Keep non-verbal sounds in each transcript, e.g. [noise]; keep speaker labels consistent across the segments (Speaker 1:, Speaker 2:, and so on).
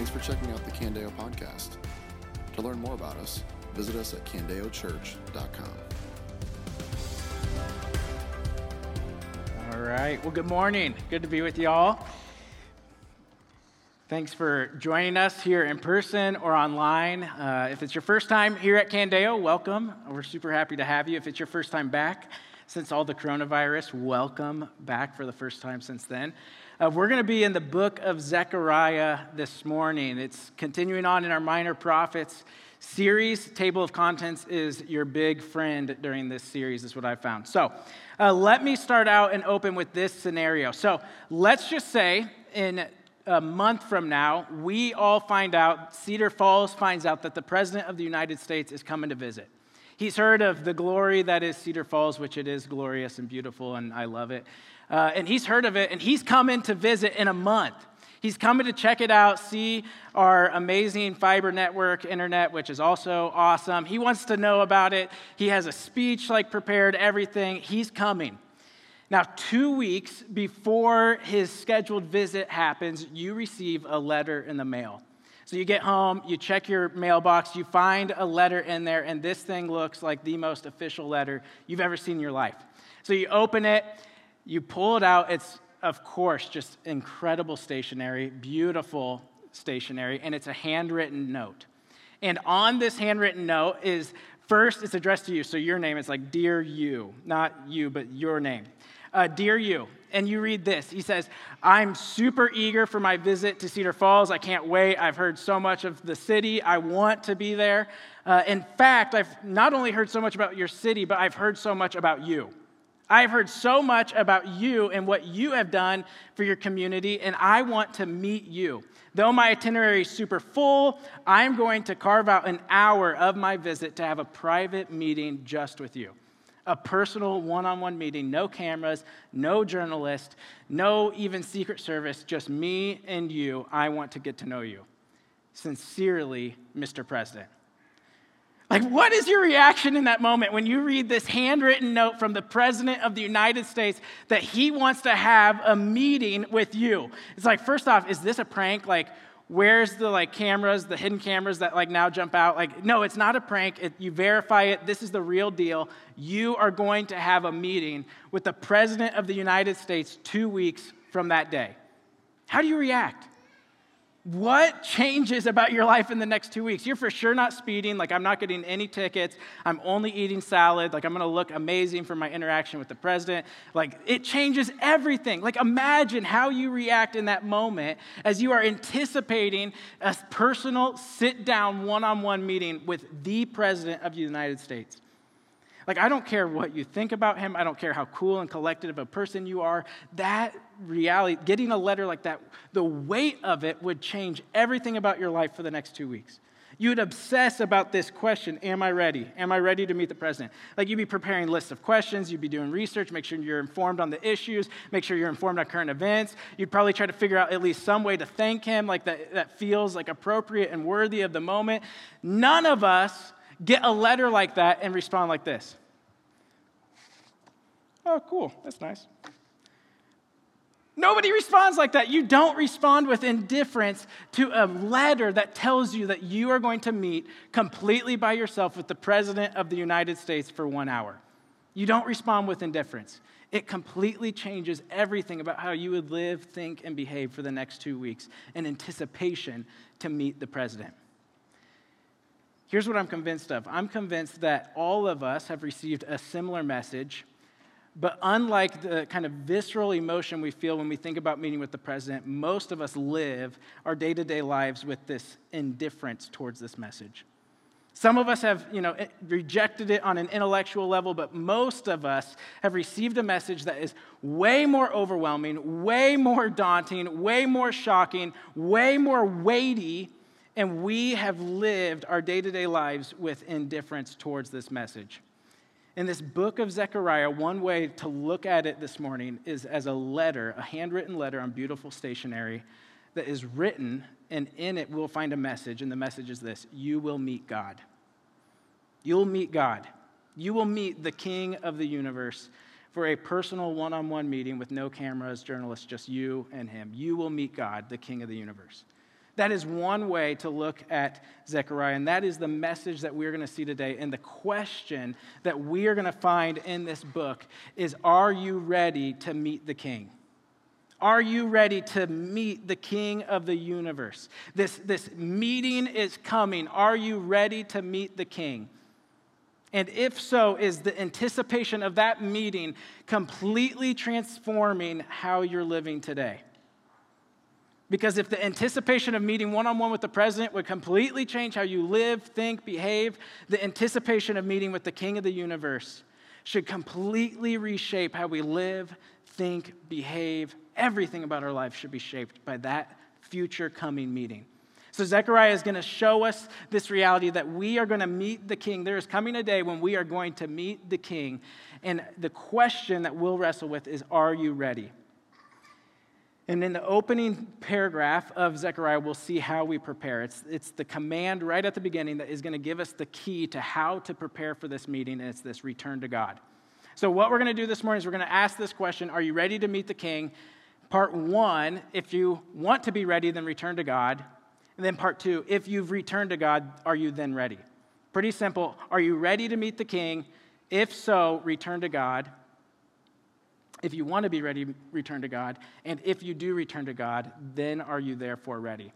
Speaker 1: Thanks for checking out the Candeo podcast. To learn more about us, visit us at candeochurch.com.
Speaker 2: All right. Well, good morning. Good to be with you all. Thanks for joining us here in person or online. Uh, if it's your first time here at Candeo, welcome. We're super happy to have you. If it's your first time back since all the coronavirus, welcome back for the first time since then. Uh, we're going to be in the book of Zechariah this morning. It's continuing on in our Minor Prophets series. Table of Contents is your big friend during this series, is what I found. So uh, let me start out and open with this scenario. So let's just say in a month from now, we all find out, Cedar Falls finds out that the President of the United States is coming to visit. He's heard of the glory that is Cedar Falls, which it is glorious and beautiful, and I love it. Uh, and he's heard of it, and he's coming to visit in a month. He's coming to check it out, see our amazing fiber network internet, which is also awesome. He wants to know about it. He has a speech like prepared, everything. He's coming. Now, two weeks before his scheduled visit happens, you receive a letter in the mail. So you get home, you check your mailbox, you find a letter in there, and this thing looks like the most official letter you've ever seen in your life. So you open it, you pull it out. It's, of course, just incredible stationery, beautiful stationery, and it's a handwritten note. And on this handwritten note is first, it's addressed to you. So your name is like, Dear you, not you, but your name uh, Dear you, and you read this. He says, I'm super eager for my visit to Cedar Falls. I can't wait. I've heard so much of the city. I want to be there. Uh, in fact, I've not only heard so much about your city, but I've heard so much about you. I've heard so much about you and what you have done for your community, and I want to meet you. Though my itinerary is super full, I'm going to carve out an hour of my visit to have a private meeting just with you a personal one on one meeting, no cameras, no journalist, no even Secret Service, just me and you. I want to get to know you. Sincerely, Mr. President. Like, what is your reaction in that moment when you read this handwritten note from the President of the United States that he wants to have a meeting with you? It's like, first off, is this a prank? Like, where's the like cameras the hidden cameras that like now jump out? Like no it's not a prank. It, you verify it. This is the real deal. You are going to have a meeting with the president of the united states two weeks from that day. How do you react what changes about your life in the next two weeks? You're for sure not speeding. Like, I'm not getting any tickets. I'm only eating salad. Like, I'm going to look amazing for my interaction with the president. Like, it changes everything. Like, imagine how you react in that moment as you are anticipating a personal sit down one on one meeting with the president of the United States. Like, I don't care what you think about him. I don't care how cool and collected of a person you are. That reality, getting a letter like that, the weight of it would change everything about your life for the next two weeks. You'd obsess about this question Am I ready? Am I ready to meet the president? Like you'd be preparing lists of questions, you'd be doing research, make sure you're informed on the issues, make sure you're informed on current events. You'd probably try to figure out at least some way to thank him, like that, that feels like appropriate and worthy of the moment. None of us get a letter like that and respond like this Oh, cool. That's nice. Nobody responds like that. You don't respond with indifference to a letter that tells you that you are going to meet completely by yourself with the President of the United States for one hour. You don't respond with indifference. It completely changes everything about how you would live, think, and behave for the next two weeks in anticipation to meet the President. Here's what I'm convinced of I'm convinced that all of us have received a similar message but unlike the kind of visceral emotion we feel when we think about meeting with the president, most of us live our day to day lives with this indifference towards this message. Some of us have, you know, eh, rejected it on an intellectual level, but most of us have received a message that is way more overwhelming, way more daunting, way more shocking, way more weighty, and we have lived our day to day lives with indifference towards this message. In this book of Zechariah, one way to look at it this morning is as a letter, a handwritten letter on beautiful stationery that is written, and in it we'll find a message, and the message is this You will meet God. You'll meet God. You will meet the King of the universe for a personal one on one meeting with no cameras, journalists, just you and him. You will meet God, the King of the universe. That is one way to look at Zechariah, and that is the message that we're going to see today. And the question that we are going to find in this book is Are you ready to meet the king? Are you ready to meet the king of the universe? This, this meeting is coming. Are you ready to meet the king? And if so, is the anticipation of that meeting completely transforming how you're living today? Because if the anticipation of meeting one on one with the president would completely change how you live, think, behave, the anticipation of meeting with the king of the universe should completely reshape how we live, think, behave. Everything about our life should be shaped by that future coming meeting. So, Zechariah is going to show us this reality that we are going to meet the king. There is coming a day when we are going to meet the king. And the question that we'll wrestle with is Are you ready? And in the opening paragraph of Zechariah, we'll see how we prepare. It's, it's the command right at the beginning that is going to give us the key to how to prepare for this meeting, and it's this return to God. So, what we're going to do this morning is we're going to ask this question Are you ready to meet the king? Part one, if you want to be ready, then return to God. And then part two, if you've returned to God, are you then ready? Pretty simple. Are you ready to meet the king? If so, return to God. If you want to be ready, return to God. And if you do return to God, then are you therefore ready?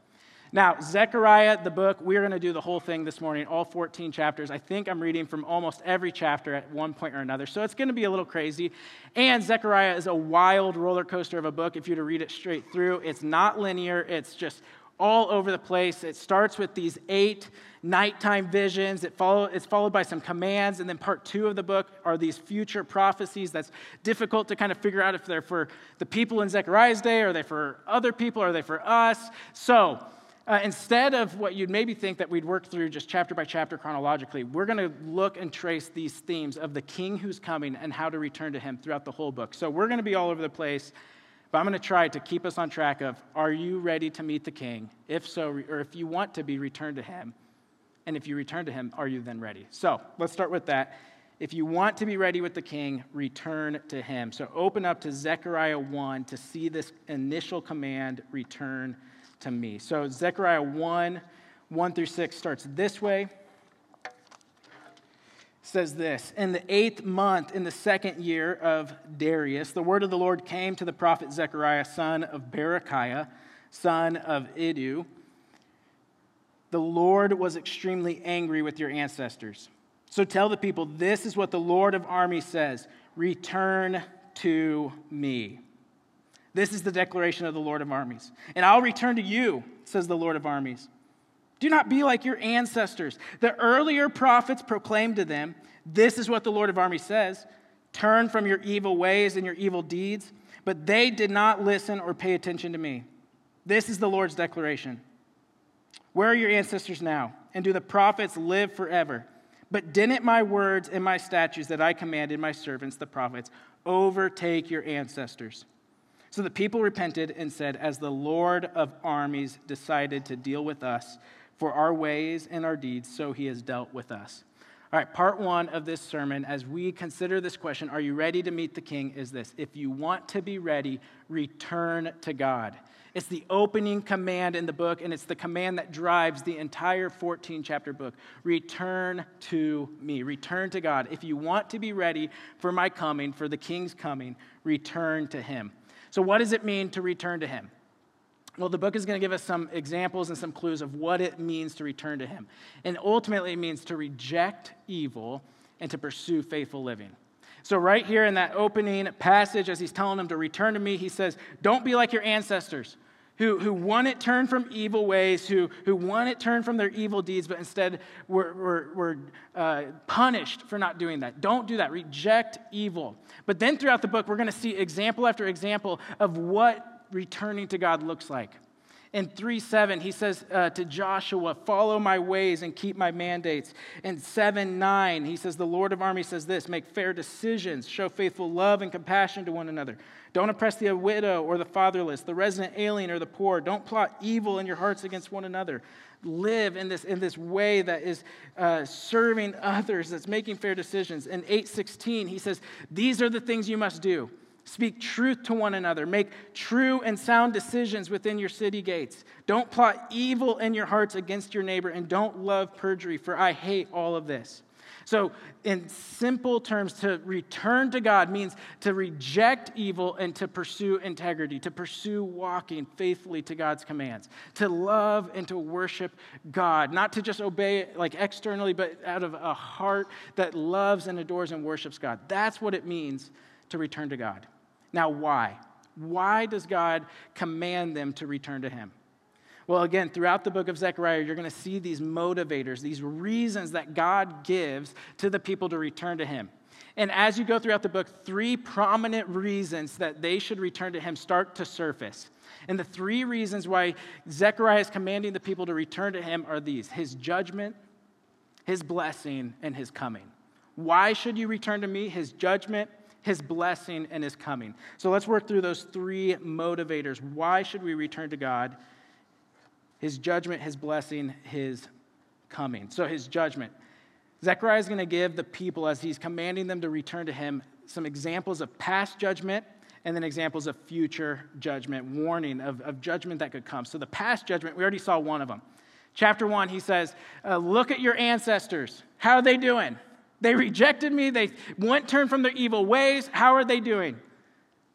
Speaker 2: Now, Zechariah, the book, we're going to do the whole thing this morning, all 14 chapters. I think I'm reading from almost every chapter at one point or another. So it's going to be a little crazy. And Zechariah is a wild roller coaster of a book if you were to read it straight through. It's not linear, it's just all over the place. It starts with these eight nighttime visions. It follow, it's followed by some commands. And then part two of the book are these future prophecies that's difficult to kind of figure out if they're for the people in Zechariah's day, are they for other people, are they for us? So uh, instead of what you'd maybe think that we'd work through just chapter by chapter chronologically, we're going to look and trace these themes of the king who's coming and how to return to him throughout the whole book. So we're going to be all over the place. But I'm going to try to keep us on track of are you ready to meet the king? If so, or if you want to be returned to him, and if you return to him, are you then ready? So let's start with that. If you want to be ready with the king, return to him. So open up to Zechariah 1 to see this initial command return to me. So Zechariah 1 1 through 6 starts this way says this In the eighth month, in the second year of Darius, the word of the Lord came to the prophet Zechariah, son of Berechiah, son of Iddo. The Lord was extremely angry with your ancestors. So tell the people, this is what the Lord of armies says Return to me. This is the declaration of the Lord of armies. And I'll return to you, says the Lord of armies. Do not be like your ancestors. The earlier prophets proclaimed to them, This is what the Lord of armies says turn from your evil ways and your evil deeds. But they did not listen or pay attention to me. This is the Lord's declaration. Where are your ancestors now? And do the prophets live forever? But didn't my words and my statutes that I commanded my servants, the prophets, overtake your ancestors? So the people repented and said, As the Lord of armies decided to deal with us, for our ways and our deeds, so he has dealt with us. All right, part one of this sermon, as we consider this question, are you ready to meet the king? Is this if you want to be ready, return to God. It's the opening command in the book, and it's the command that drives the entire 14 chapter book. Return to me, return to God. If you want to be ready for my coming, for the king's coming, return to him. So, what does it mean to return to him? Well, the book is going to give us some examples and some clues of what it means to return to Him. And ultimately, it means to reject evil and to pursue faithful living. So, right here in that opening passage, as he's telling them to return to me, he says, Don't be like your ancestors who, who want it turned from evil ways, who, who want it turned from their evil deeds, but instead were, were, were uh, punished for not doing that. Don't do that. Reject evil. But then throughout the book, we're going to see example after example of what returning to God looks like. In 3 7, he says uh, to Joshua, Follow my ways and keep my mandates. In 7 9, he says, The Lord of armies says this Make fair decisions, show faithful love and compassion to one another. Don't oppress the widow or the fatherless, the resident alien or the poor. Don't plot evil in your hearts against one another. Live in this, in this way that is uh, serving others, that's making fair decisions. In 816, he says, These are the things you must do Speak truth to one another. Make true and sound decisions within your city gates. Don't plot evil in your hearts against your neighbor, and don't love perjury, for I hate all of this. So, in simple terms, to return to God means to reject evil and to pursue integrity, to pursue walking faithfully to God's commands, to love and to worship God, not to just obey like externally, but out of a heart that loves and adores and worships God. That's what it means to return to God. Now, why? Why does God command them to return to Him? Well, again, throughout the book of Zechariah, you're going to see these motivators, these reasons that God gives to the people to return to Him. And as you go throughout the book, three prominent reasons that they should return to Him start to surface. And the three reasons why Zechariah is commanding the people to return to Him are these His judgment, His blessing, and His coming. Why should you return to me? His judgment, his blessing and his coming. So let's work through those three motivators. Why should we return to God? His judgment, his blessing, his coming. So his judgment. Zechariah is going to give the people, as he's commanding them to return to him, some examples of past judgment and then examples of future judgment, warning of, of judgment that could come. So the past judgment, we already saw one of them. Chapter one, he says, uh, Look at your ancestors. How are they doing? They rejected me. They went turned from their evil ways. How are they doing?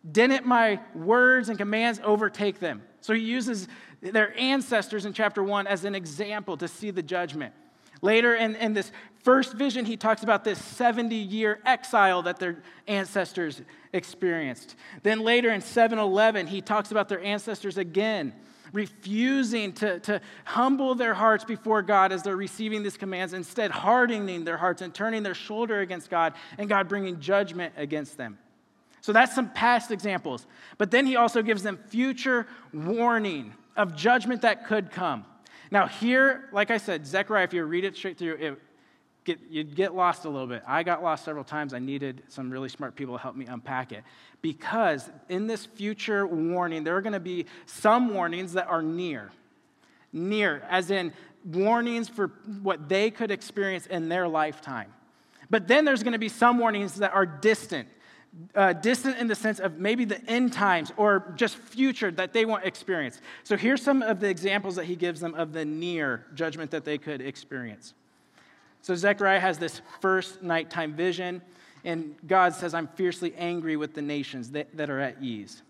Speaker 2: Didn't my words and commands overtake them? So he uses their ancestors in chapter one as an example to see the judgment. Later in, in this first vision, he talks about this 70 year exile that their ancestors experienced. Then later in 711, he talks about their ancestors again refusing to, to humble their hearts before God as they're receiving these commands, instead, hardening their hearts and turning their shoulder against God, and God bringing judgment against them. So that's some past examples. But then he also gives them future warning of judgment that could come. Now, here, like I said, Zechariah, if you read it straight through, it, get, you'd get lost a little bit. I got lost several times. I needed some really smart people to help me unpack it. Because in this future warning, there are going to be some warnings that are near. Near, as in warnings for what they could experience in their lifetime. But then there's going to be some warnings that are distant. Uh, distant in the sense of maybe the end times or just future that they won't experience. So here's some of the examples that he gives them of the near judgment that they could experience. So Zechariah has this first nighttime vision, and God says, I'm fiercely angry with the nations that, that are at ease.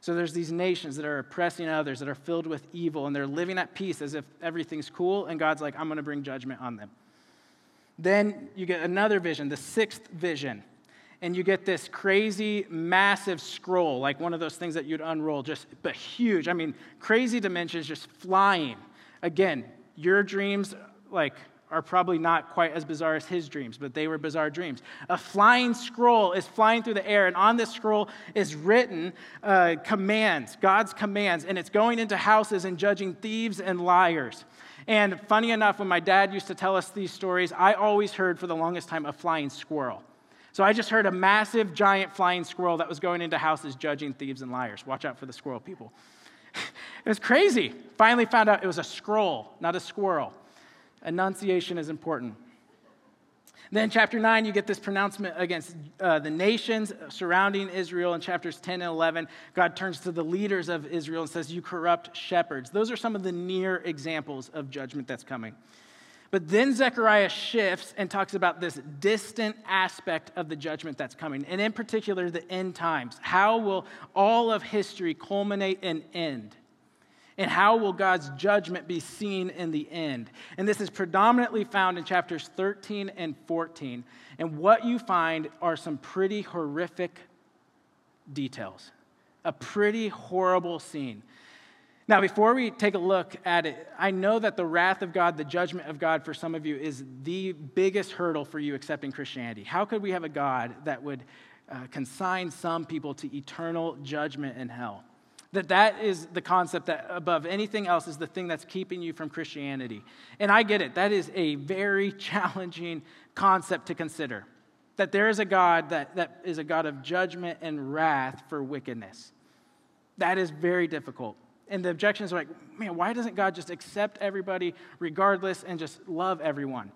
Speaker 2: So there's these nations that are oppressing others, that are filled with evil, and they're living at peace as if everything's cool, and God's like, I'm going to bring judgment on them. Then you get another vision, the sixth vision, and you get this crazy, massive scroll, like one of those things that you'd unroll, just but huge. I mean, crazy dimensions, just flying. Again, your dreams, like are probably not quite as bizarre as his dreams, but they were bizarre dreams. A flying scroll is flying through the air, and on this scroll is written uh, commands, God's commands, and it's going into houses and judging thieves and liars. And funny enough, when my dad used to tell us these stories, I always heard for the longest time a flying squirrel. So I just heard a massive, giant flying squirrel that was going into houses judging thieves and liars. Watch out for the squirrel people. [laughs] it was crazy. Finally found out it was a scroll, not a squirrel. Enunciation is important. Then, chapter 9, you get this pronouncement against uh, the nations surrounding Israel. In chapters 10 and 11, God turns to the leaders of Israel and says, You corrupt shepherds. Those are some of the near examples of judgment that's coming. But then Zechariah shifts and talks about this distant aspect of the judgment that's coming, and in particular, the end times. How will all of history culminate and end? And how will God's judgment be seen in the end? And this is predominantly found in chapters 13 and 14. And what you find are some pretty horrific details, a pretty horrible scene. Now, before we take a look at it, I know that the wrath of God, the judgment of God for some of you, is the biggest hurdle for you accepting Christianity. How could we have a God that would uh, consign some people to eternal judgment in hell? That that is the concept that above anything else is the thing that's keeping you from Christianity. And I get it. That is a very [laughs] challenging concept to consider. That there is a God that, that is a God of judgment and wrath for wickedness. That is very difficult. And the objections are like, man, why doesn't God just accept everybody regardless and just love everyone?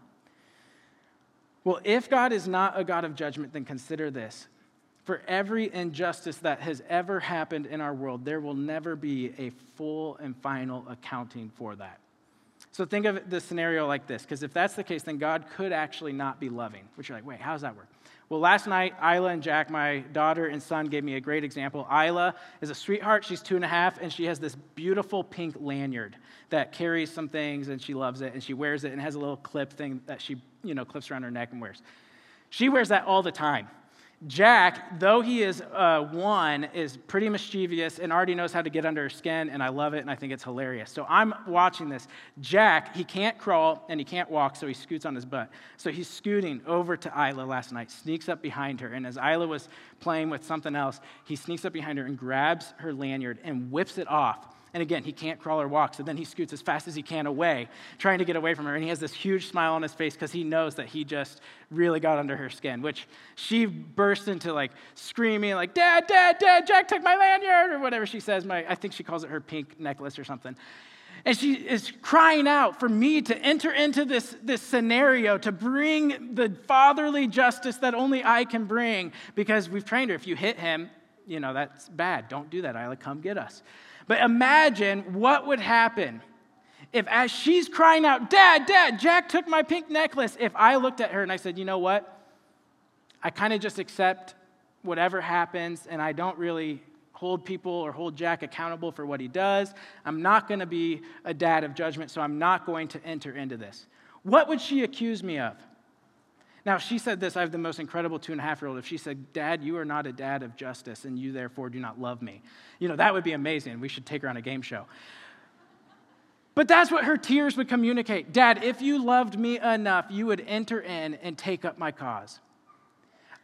Speaker 2: Well, if God is not a God of judgment, then consider this For every injustice that has ever happened in our world, there will never be a full and final accounting for that. So think of the scenario like this, because if that's the case, then God could actually not be loving, which you're like, wait, how does that work? Well, last night, Isla and Jack, my daughter and son, gave me a great example. Isla is a sweetheart. She's two and a half, and she has this beautiful pink lanyard that carries some things, and she loves it, and she wears it, and has a little clip thing that she, you know, clips around her neck and wears. She wears that all the time. Jack, though he is uh, one, is pretty mischievous and already knows how to get under her skin, and I love it and I think it's hilarious. So I'm watching this. Jack, he can't crawl and he can't walk, so he scoots on his butt. So he's scooting over to Isla last night, sneaks up behind her, and as Isla was playing with something else, he sneaks up behind her and grabs her lanyard and whips it off and again, he can't crawl or walk. So then he scoots as fast as he can away, trying to get away from her. And he has this huge smile on his face because he knows that he just really got under her skin, which she burst into like screaming, like, Dad, Dad, Dad, Jack took my lanyard, or whatever she says. My, I think she calls it her pink necklace or something. And she is crying out for me to enter into this, this scenario, to bring the fatherly justice that only I can bring, because we've trained her. If you hit him, you know, that's bad. Don't do that, Isla. Come get us. But imagine what would happen if, as she's crying out, Dad, Dad, Jack took my pink necklace, if I looked at her and I said, You know what? I kind of just accept whatever happens and I don't really hold people or hold Jack accountable for what he does. I'm not going to be a dad of judgment, so I'm not going to enter into this. What would she accuse me of? Now, she said this I have the most incredible two and a half year old. If she said, Dad, you are not a dad of justice, and you therefore do not love me, you know, that would be amazing. We should take her on a game show. But that's what her tears would communicate. Dad, if you loved me enough, you would enter in and take up my cause.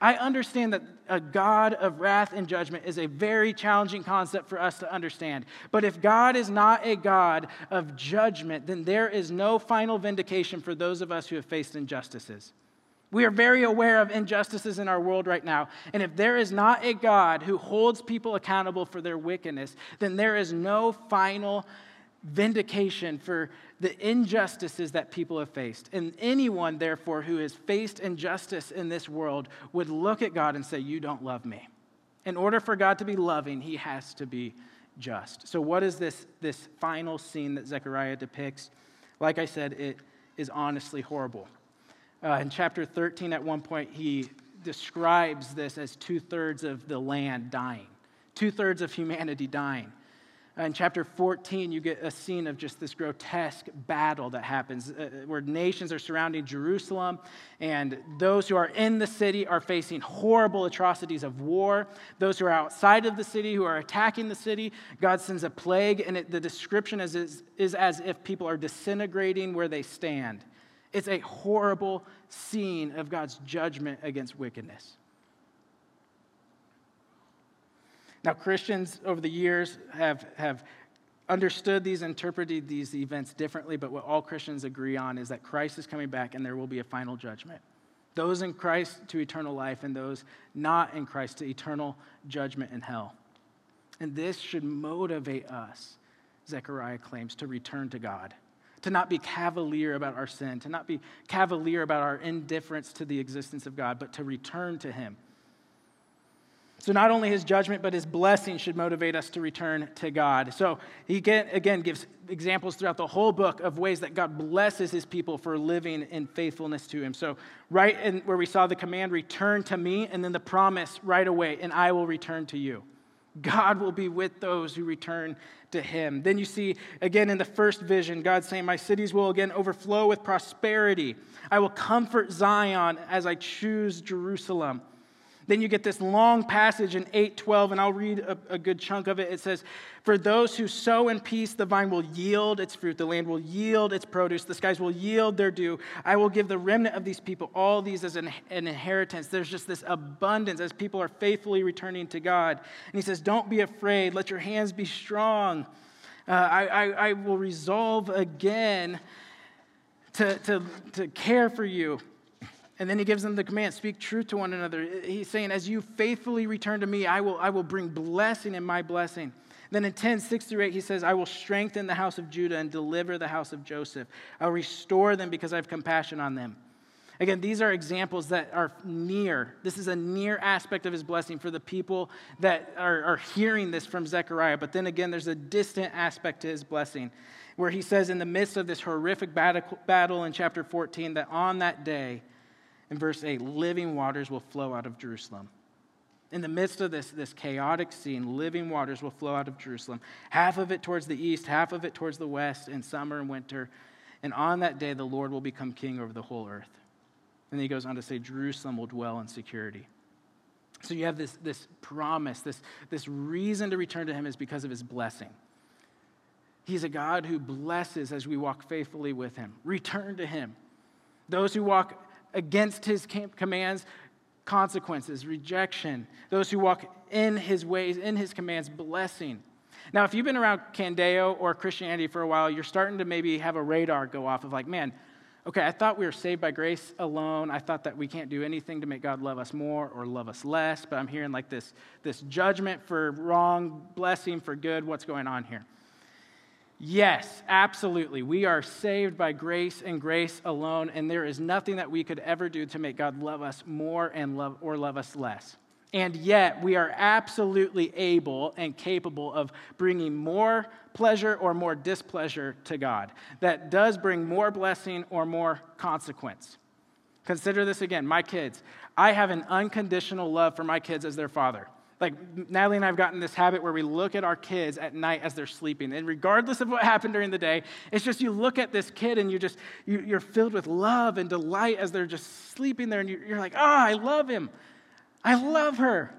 Speaker 2: I understand that a God of wrath and judgment is a very challenging concept for us to understand. But if God is not a God of judgment, then there is no final vindication for those of us who have faced injustices. We are very aware of injustices in our world right now. And if there is not a God who holds people accountable for their wickedness, then there is no final vindication for the injustices that people have faced. And anyone, therefore, who has faced injustice in this world would look at God and say, You don't love me. In order for God to be loving, he has to be just. So, what is this, this final scene that Zechariah depicts? Like I said, it is honestly horrible. Uh, in chapter 13, at one point, he describes this as two thirds of the land dying, two thirds of humanity dying. Uh, in chapter 14, you get a scene of just this grotesque battle that happens uh, where nations are surrounding Jerusalem, and those who are in the city are facing horrible atrocities of war. Those who are outside of the city, who are attacking the city, God sends a plague, and it, the description is, is, is as if people are disintegrating where they stand. It's a horrible scene of God's judgment against wickedness. Now, Christians over the years have, have understood these, interpreted these events differently, but what all Christians agree on is that Christ is coming back and there will be a final judgment. Those in Christ to eternal life, and those not in Christ to eternal judgment in hell. And this should motivate us, Zechariah claims, to return to God to not be cavalier about our sin, to not be cavalier about our indifference to the existence of God, but to return to Him. So, not only his judgment, but his blessing should motivate us to return to God. So, he again gives examples throughout the whole book of ways that God blesses his people for living in faithfulness to him. So, right in where we saw the command, return to me, and then the promise right away, and I will return to you. God will be with those who return to him. Then you see again in the first vision, God saying, My cities will again overflow with prosperity. I will comfort Zion as I choose Jerusalem. Then you get this long passage in 8:12, and I'll read a, a, good chunk of it. It says, For those who sow in peace, the vine will yield its fruit, the land will yield its produce, the skies will yield their dew. I will give the remnant of these people all these as an, an inheritance. There's just this abundance as people are faithfully returning to God. And he says, Don't be afraid, let your hands be strong. Uh, I, I, I will resolve again to, to, to care for you. And then he gives them the command speak truth to one another. He's saying, As you faithfully return to me, I will, I will bring blessing in my blessing. Then in 10, 6 through 8, he says, I will strengthen the house of Judah and deliver the house of Joseph. I'll restore them because I have compassion on them. Again, these are examples that are near. This is a near aspect of his blessing for the people that are, are hearing this from Zechariah. But then again, there's a distant aspect to his blessing where he says, in the midst of this horrific battle in chapter 14, that on that day, in verse 8, living waters will flow out of Jerusalem. In the midst of this, this chaotic scene, living waters will flow out of Jerusalem, half of it towards the east, half of it towards the west, in summer and winter. And on that day, the Lord will become king over the whole earth. And then he goes on to say, Jerusalem will dwell in security. So you have this, this promise, this, this reason to return to him is because of his blessing. He's a God who blesses as we walk faithfully with him. Return to him. Those who walk against his commands, consequences, rejection. Those who walk in his ways, in his commands, blessing. Now, if you've been around Candeo or Christianity for a while, you're starting to maybe have a radar go off of like, man, okay, I thought we were saved by grace alone. I thought that we can't do anything to make God love us more or love us less, but I'm hearing like this, this judgment for wrong, blessing for good. What's going on here? Yes, absolutely. We are saved by grace and grace alone, and there is nothing that we could ever do to make God love us more and love or love us less. And yet, we are absolutely able and capable of bringing more pleasure or more displeasure to God. That does bring more blessing or more consequence. Consider this again my kids. I have an unconditional love for my kids as their father. Like Natalie and I have gotten this habit where we look at our kids at night as they're sleeping. And regardless of what happened during the day, it's just you look at this kid and you just, you, are filled with love and delight as they're just sleeping there. And you're like, oh, I love him. I love her.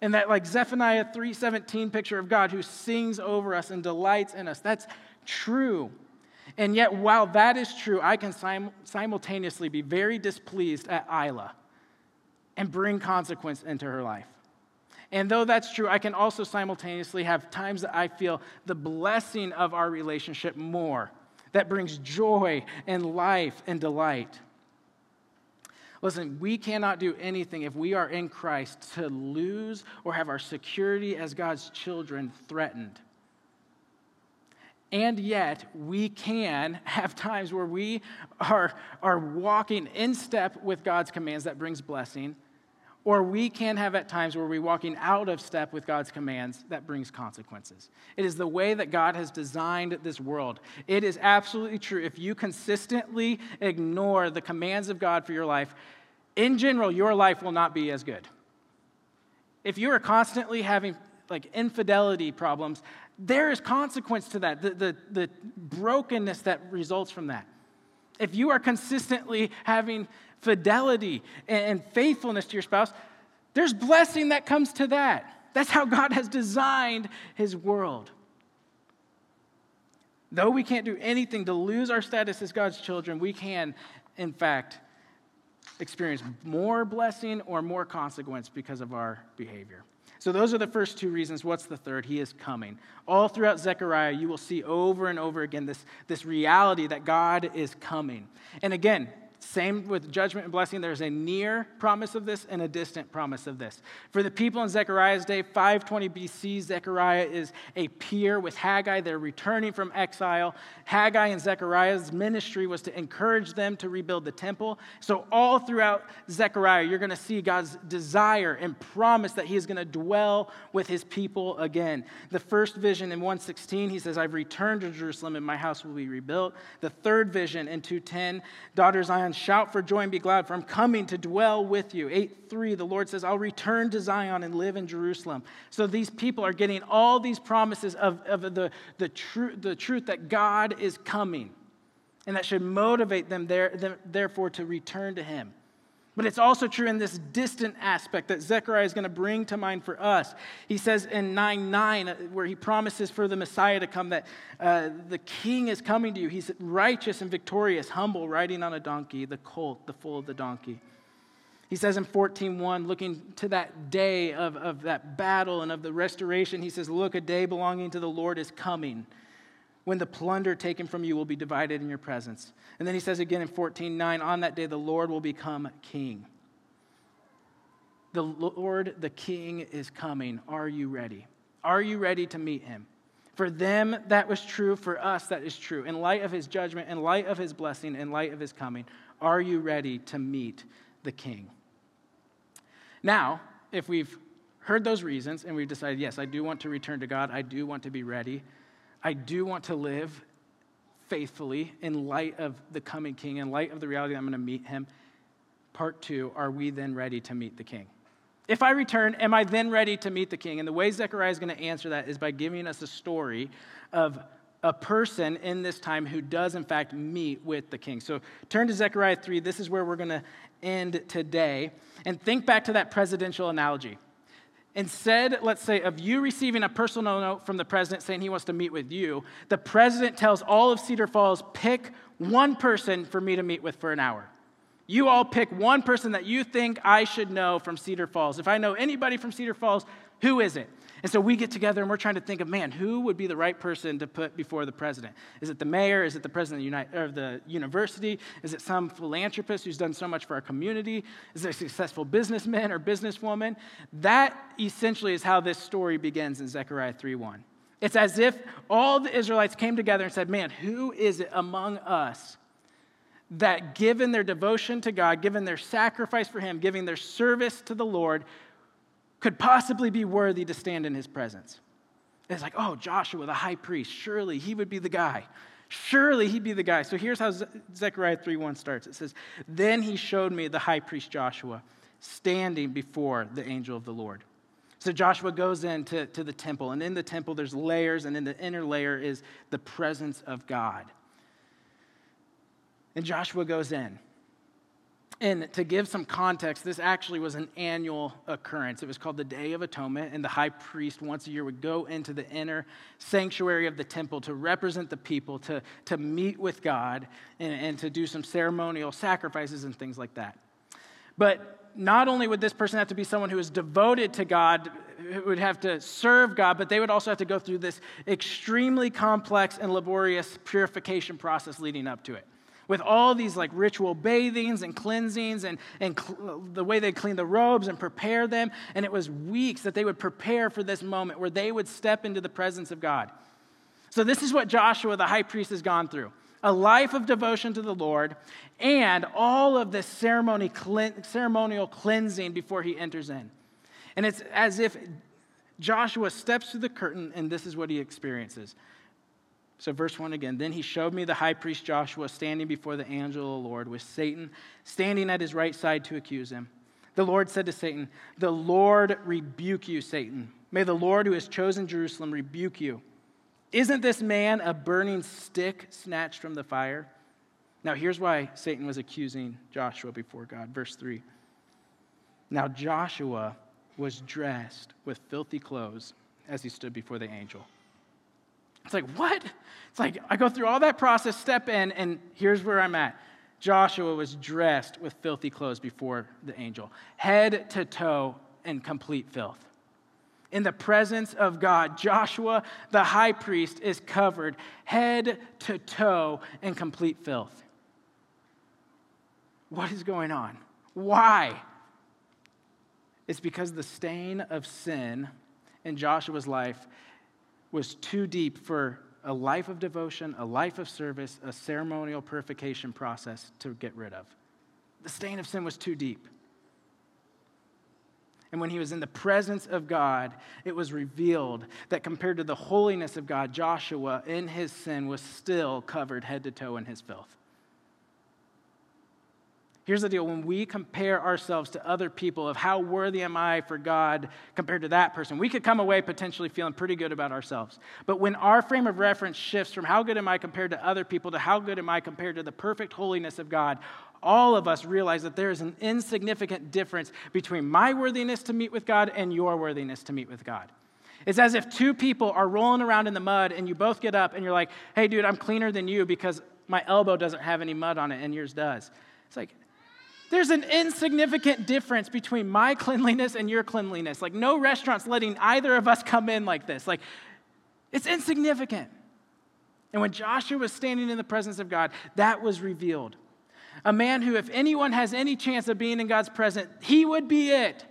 Speaker 2: And that like Zephaniah 3:17 picture of God who sings over us and delights in us. That's true. And yet, while that is true, I can sim- simultaneously be very displeased at Isla and bring consequence into her life. And though that's true, I can also simultaneously have times that I feel the blessing of our relationship more, that brings joy and life and delight. Listen, we cannot do anything if we are in Christ to lose or have our security as God's children threatened. And yet, we can have times where we are, are walking in step with God's commands that brings blessing or we can have at times where we're walking out of step with God's commands that brings consequences. It is the way that God has designed this world. It is absolutely true. If you consistently ignore the commands of God for your life, in general, your life will not be as good. If you are constantly having like infidelity problems, there is consequence to that, the, the, the brokenness that results from that. If you are consistently having fidelity and faithfulness to your spouse, there's blessing that comes to that. That's how God has designed his world. Though we can't do anything to lose our status as God's children, we can, in fact, experience more blessing or more consequence because of our behavior. So, those are the first two reasons. What's the third? He is coming. All throughout Zechariah, you will see over and over again this, this reality that God is coming. And again, same with judgment and blessing. There's a near promise of this and a distant promise of this. For the people in Zechariah's day, 520 BC, Zechariah is a peer with Haggai. They're returning from exile. Haggai and Zechariah's ministry was to encourage them to rebuild the temple. So, all throughout Zechariah, you're going to see God's desire and promise that He is going to dwell with His people again. The first vision in 116, He says, I've returned to Jerusalem and my house will be rebuilt. The third vision in 210, daughter Zion, Zion, shout for joy and be glad, for I'm coming to dwell with you. 8 3, the Lord says, I'll return to Zion and live in Jerusalem. So these people are getting all these promises of, of the, the, tru- the truth that God is coming. And that should motivate them, there, them, therefore, to return to Him. But it's also true in this distant aspect that Zechariah is going to bring to mind for us. He says in 9 9, uh, where he promises for the Messiah to come, that uh, the king is coming to you. He's righteous and victorious, humble, riding on a donkey, the colt, the foal of the donkey. He says in 14:1, looking to that day of, of that battle and of the restoration, he says, Look, a day belonging to the Lord is coming when the plunder taken from you will be divided in your presence. And then he says again in 14:9, on that day the Lord will become king. The Lord, the king, is coming. Are you ready? Are you ready to meet him? For them, that was true. For us, that is true. In light of his judgment, in light of his blessing, in light of his coming, are you ready to meet the king? Now, if we've heard those reasons and we've decided, yes, I do want to return to God, I do want to be ready, I do want to live faithfully in light of the coming king, in light of the reality that I'm going to meet him. Part two, are we then ready to meet the king? If I return, am I then ready to meet the king? And the way Zechariah is going to answer that is by giving us a story of a person in this time who does, in fact, meet with the king. So turn to Zechariah 3. This is where we're going to end today. And think back to that presidential analogy. Instead, let's say, of you receiving a personal note from the president saying he wants to meet with you, the president tells all of Cedar Falls, pick one person for me to meet with for an hour. You all pick one person that you think I should know from Cedar Falls. If I know anybody from Cedar Falls, who is it? And so we get together and we're trying to think of, man, who would be the right person to put before the president? Is it the mayor? Is it the president of the, of the university? Is it some philanthropist who's done so much for our community? Is it a successful businessman or businesswoman? That essentially is how this story begins in Zechariah 3:1. It's as if all the Israelites came together and said, man, who is it among us that given their devotion to God, given their sacrifice for Him, giving their service to the Lord, could possibly be worthy to stand in His presence. And it's like, oh, Joshua, the high priest, surely he would be the guy. Surely he'd be the guy. So here's how Zechariah 3:1 starts. It says, Then he showed me the high priest Joshua standing before the angel of the Lord. So Joshua goes into to the temple, and in the temple there's layers, and in the inner layer is the presence of God. And Joshua goes in. And to give some context, this actually was an annual occurrence. It was called the Day of Atonement, and the high priest once a year would go into the inner sanctuary of the temple to represent the people, to, to meet with God, and, and to do some ceremonial sacrifices and things like that. But not only would this person have to be someone who is devoted to God, who would have to serve God, but they would also have to go through this extremely complex and laborious purification process leading up to it with all these like ritual bathings and cleansings and, and cl- the way they clean the robes and prepare them. And it was weeks that they would prepare for this moment where they would step into the presence of God. So, this is what Joshua, the high priest, has gone through a life of devotion to the Lord and all of this ceremony, ceremonial cleansing before he enters in. And it's as if Joshua steps through the curtain and this is what he experiences. So, verse 1 again. Then he showed me the high priest Joshua standing before the angel of the Lord, with Satan standing at his right side to accuse him. The Lord said to Satan, The Lord rebuke you, Satan. May the Lord who has chosen Jerusalem rebuke you. Isn't this man a burning stick snatched from the fire? Now, here's why Satan was accusing Joshua before God. Verse 3. Now, Joshua was dressed with filthy clothes as he stood before the angel. It's like, what? It's like, I go through all that process, step in, and here's where I'm at. Joshua was dressed with filthy clothes before the angel, head to toe in complete filth. In the presence of God, Joshua, the high priest, is covered head to toe in complete filth. What is going on? Why? It's because the stain of sin in Joshua's life was too deep for a life of devotion, a life of service, a ceremonial purification process to get rid of. The stain of sin was too deep. And when he was in the presence of God, it was revealed that compared to the holiness of God, Joshua in his sin was still covered head to toe in his filth. Here's the deal when we compare ourselves to other people of how worthy am I for God compared to that person, we could come away potentially feeling pretty good about ourselves. But when our frame of reference shifts from how good am I compared to other people to how good am I compared to the perfect holiness of God, all of us realize that there is an insignificant difference between my worthiness to meet with God and your worthiness to meet with God. It's as if two people are rolling around in the mud and you both get up and you're like, hey, dude, I'm cleaner than you because my elbow doesn't have any mud on it and yours does. It's like, there's an insignificant difference between my [laughs] cleanliness and your cleanliness. Like, no restaurant's letting either of us come in like this. Like, it's insignificant. And when Joshua was standing in the presence of God, that was revealed. A man who, if anyone has any chance of being in God's presence, he would be it,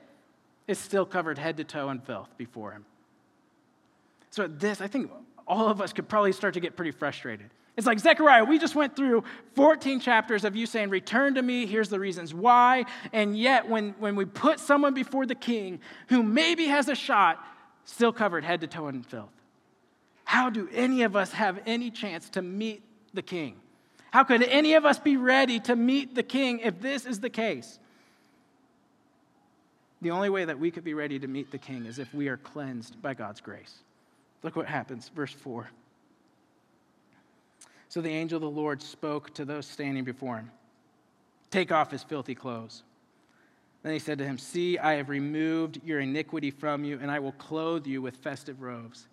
Speaker 2: is still covered head to toe in filth before him. So, this, I think all of us could probably start to get pretty frustrated. It's like, Zechariah, we just went through 14 chapters of you saying, Return to me, here's the reasons why. And yet, when, when we put someone before the king who maybe has a shot, still covered head to toe in filth. How do any of us have any chance to meet the king? How could any of us be ready to meet the king if this is the case? The only way that we could be ready to meet the king is if we are cleansed by God's grace. Look what happens, verse 4. So the angel of the Lord spoke to those standing before him Take off his filthy clothes. Then he said to him, See, I have removed your iniquity from you, and I will clothe you with festive robes.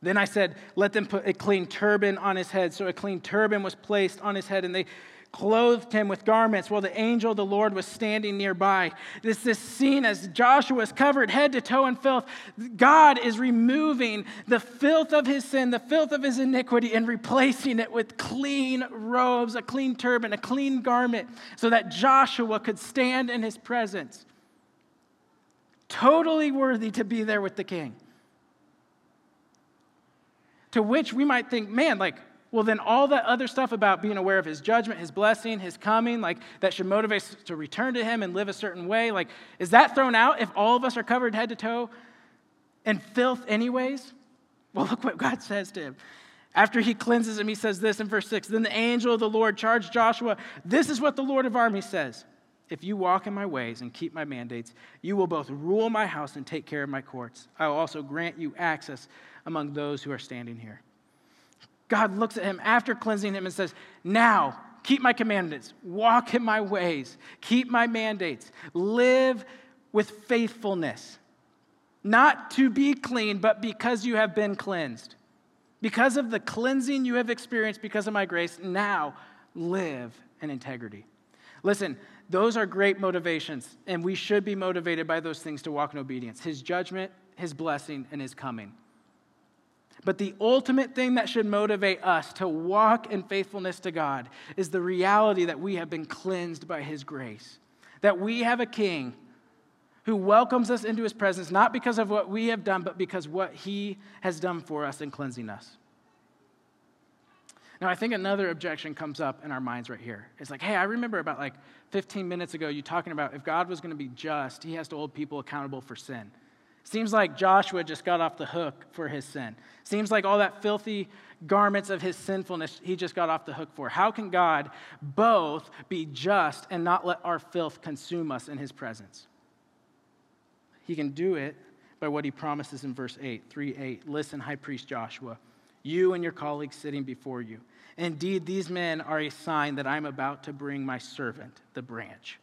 Speaker 2: Then I said, Let them put a clean turban on his head. So a clean turban was placed on his head, and they clothed him with garments while the angel of the Lord was standing nearby. This this scene as Joshua is covered head to toe in filth. God is removing the filth of his sin, the filth of his iniquity, and replacing it with clean robes, a clean turban, a clean garment, so that Joshua could stand in his presence. Totally worthy to be there with the king. To which we might think, man, like, well, then all that other stuff about being aware of his judgment, his blessing, his coming, like that should motivate us to return to him and live a certain way, like, is that thrown out if all of us are covered head to toe in filth, anyways? Well, [laughs] look what God says to him. After he cleanses him, he says this in verse 6 Then the angel of the Lord charged Joshua, This is what the Lord of armies says. If you walk in my ways and keep my mandates, you will both rule my house and take care of my courts. I will also grant you access among those who are standing here. God looks at him after cleansing him and says, Now, keep my commandments, walk in my ways, keep my mandates, live with faithfulness. Not to be clean, but because you have been cleansed. Because of the cleansing you have experienced because of my grace, now live in integrity. Listen, those are great motivations, and we should be motivated by those things to walk in obedience His judgment, His blessing, and His coming. But the ultimate thing that should motivate us to walk in faithfulness to God is the reality that we have been cleansed by His grace. That we have a King who welcomes us into His presence, not because of what we have done, but because what He has done for us in cleansing us. Now, I think another objection comes up in our minds right here. It's like, hey, I remember about like 15 minutes ago you talking about if God was going to be just, He has to hold people accountable for sin. Seems like Joshua just got off the hook for his sin. Seems like all that filthy garments of his sinfulness he just got off the hook for. How can God both be just and not let our filth consume us in his presence? He can do it by what he promises in verse 8, 3 8. Listen, high priest Joshua, you and your colleagues sitting before you. Indeed, these men are a sign that I'm about to bring my servant, the branch.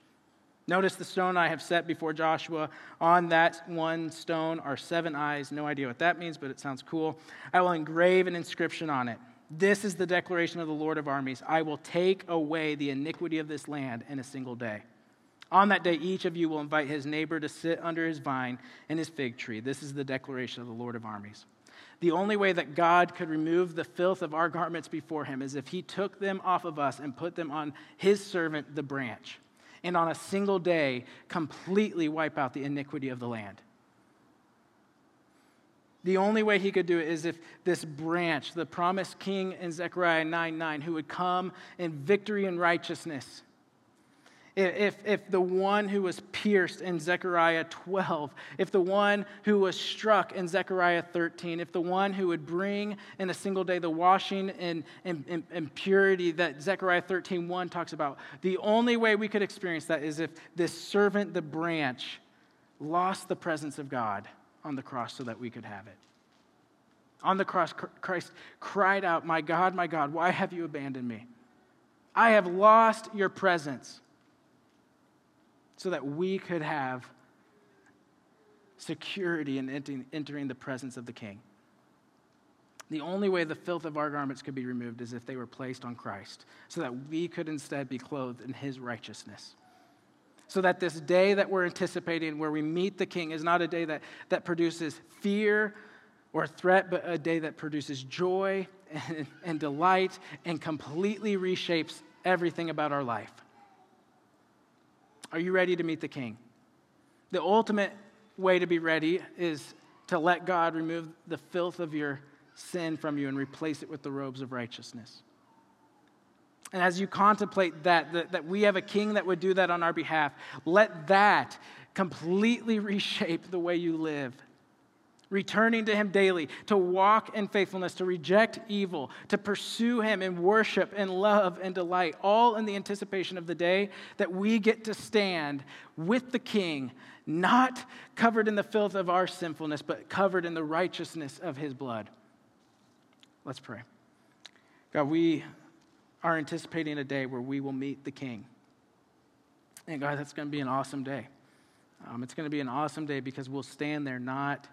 Speaker 2: Notice the stone I have set before Joshua. On that one stone are seven eyes. No idea what that means, but it sounds cool. I will engrave an inscription on it. This is the declaration of the Lord of armies I will take away the iniquity of this land in a single day. On that day, each of you will invite his neighbor to sit under his vine and his fig tree. This is the declaration of the Lord of armies. The only way that God could remove the filth of our garments before him is if he took them off of us and put them on his servant, the branch and on a single day completely wipe out the iniquity of the land. The only way he could do it is if this branch, the promised king in Zechariah 9 9, who would come in victory and righteousness, if, if the one who was pierced in Zechariah 12, if the one who was struck in Zechariah 13, if the one who would bring in a single day the washing and, and, and, and purity that Zechariah 13 1 talks about, the only way we could experience that is if this servant, the branch, lost the presence of God on the cross so that we could have it. On the cross, Christ cried out, My God, my God, why have you abandoned me? I have lost your presence so that we could have security in entering the presence of the king. The only way the filth of our garments could be removed is if they were placed on Christ, so that we could instead be clothed in his righteousness. So that this day that we're anticipating, where we meet the king, is not a day that, that produces fear or threat, but a day that produces joy [laughs] and, and delight and completely reshapes everything about our life. Are you ready to meet the king? The ultimate way to be ready is to let God remove the filth of your sin from you and replace it with the robes of righteousness. And as you contemplate that, that, that, we have a king that would do that on our behalf, let that completely [laughs] reshape the way you live. Returning to him daily, to walk in faithfulness, to reject evil, to pursue him in worship and love and delight, all in the anticipation of the day that we get to stand with the king, not covered in the filth of our sinfulness, but covered in the righteousness of his blood. Let's pray. God, we are anticipating a day where we will meet the King. And God, that's going to be an awesome day. Um, it's going to be an awesome day because we'll stand there not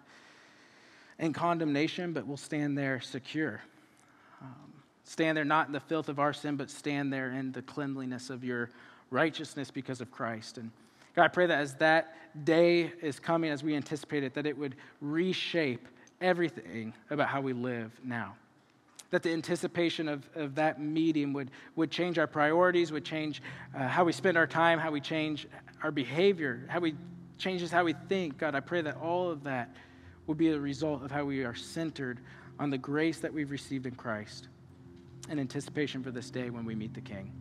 Speaker 2: in condemnation, but we'll stand there secure. Um, stand there not in the filth of our sin, but stand there in the cleanliness of your righteousness because of Christ. And God, I pray that as that day is coming, as we anticipate it, that it would reshape everything about how we live now that the anticipation of, of that meeting would, would change our priorities, would change uh, how we spend our time, how we change our behavior, how we changes how we think. God, I pray that all of that will be a result of how we are centered on the grace that we've received in Christ in anticipation for this day when we meet the King.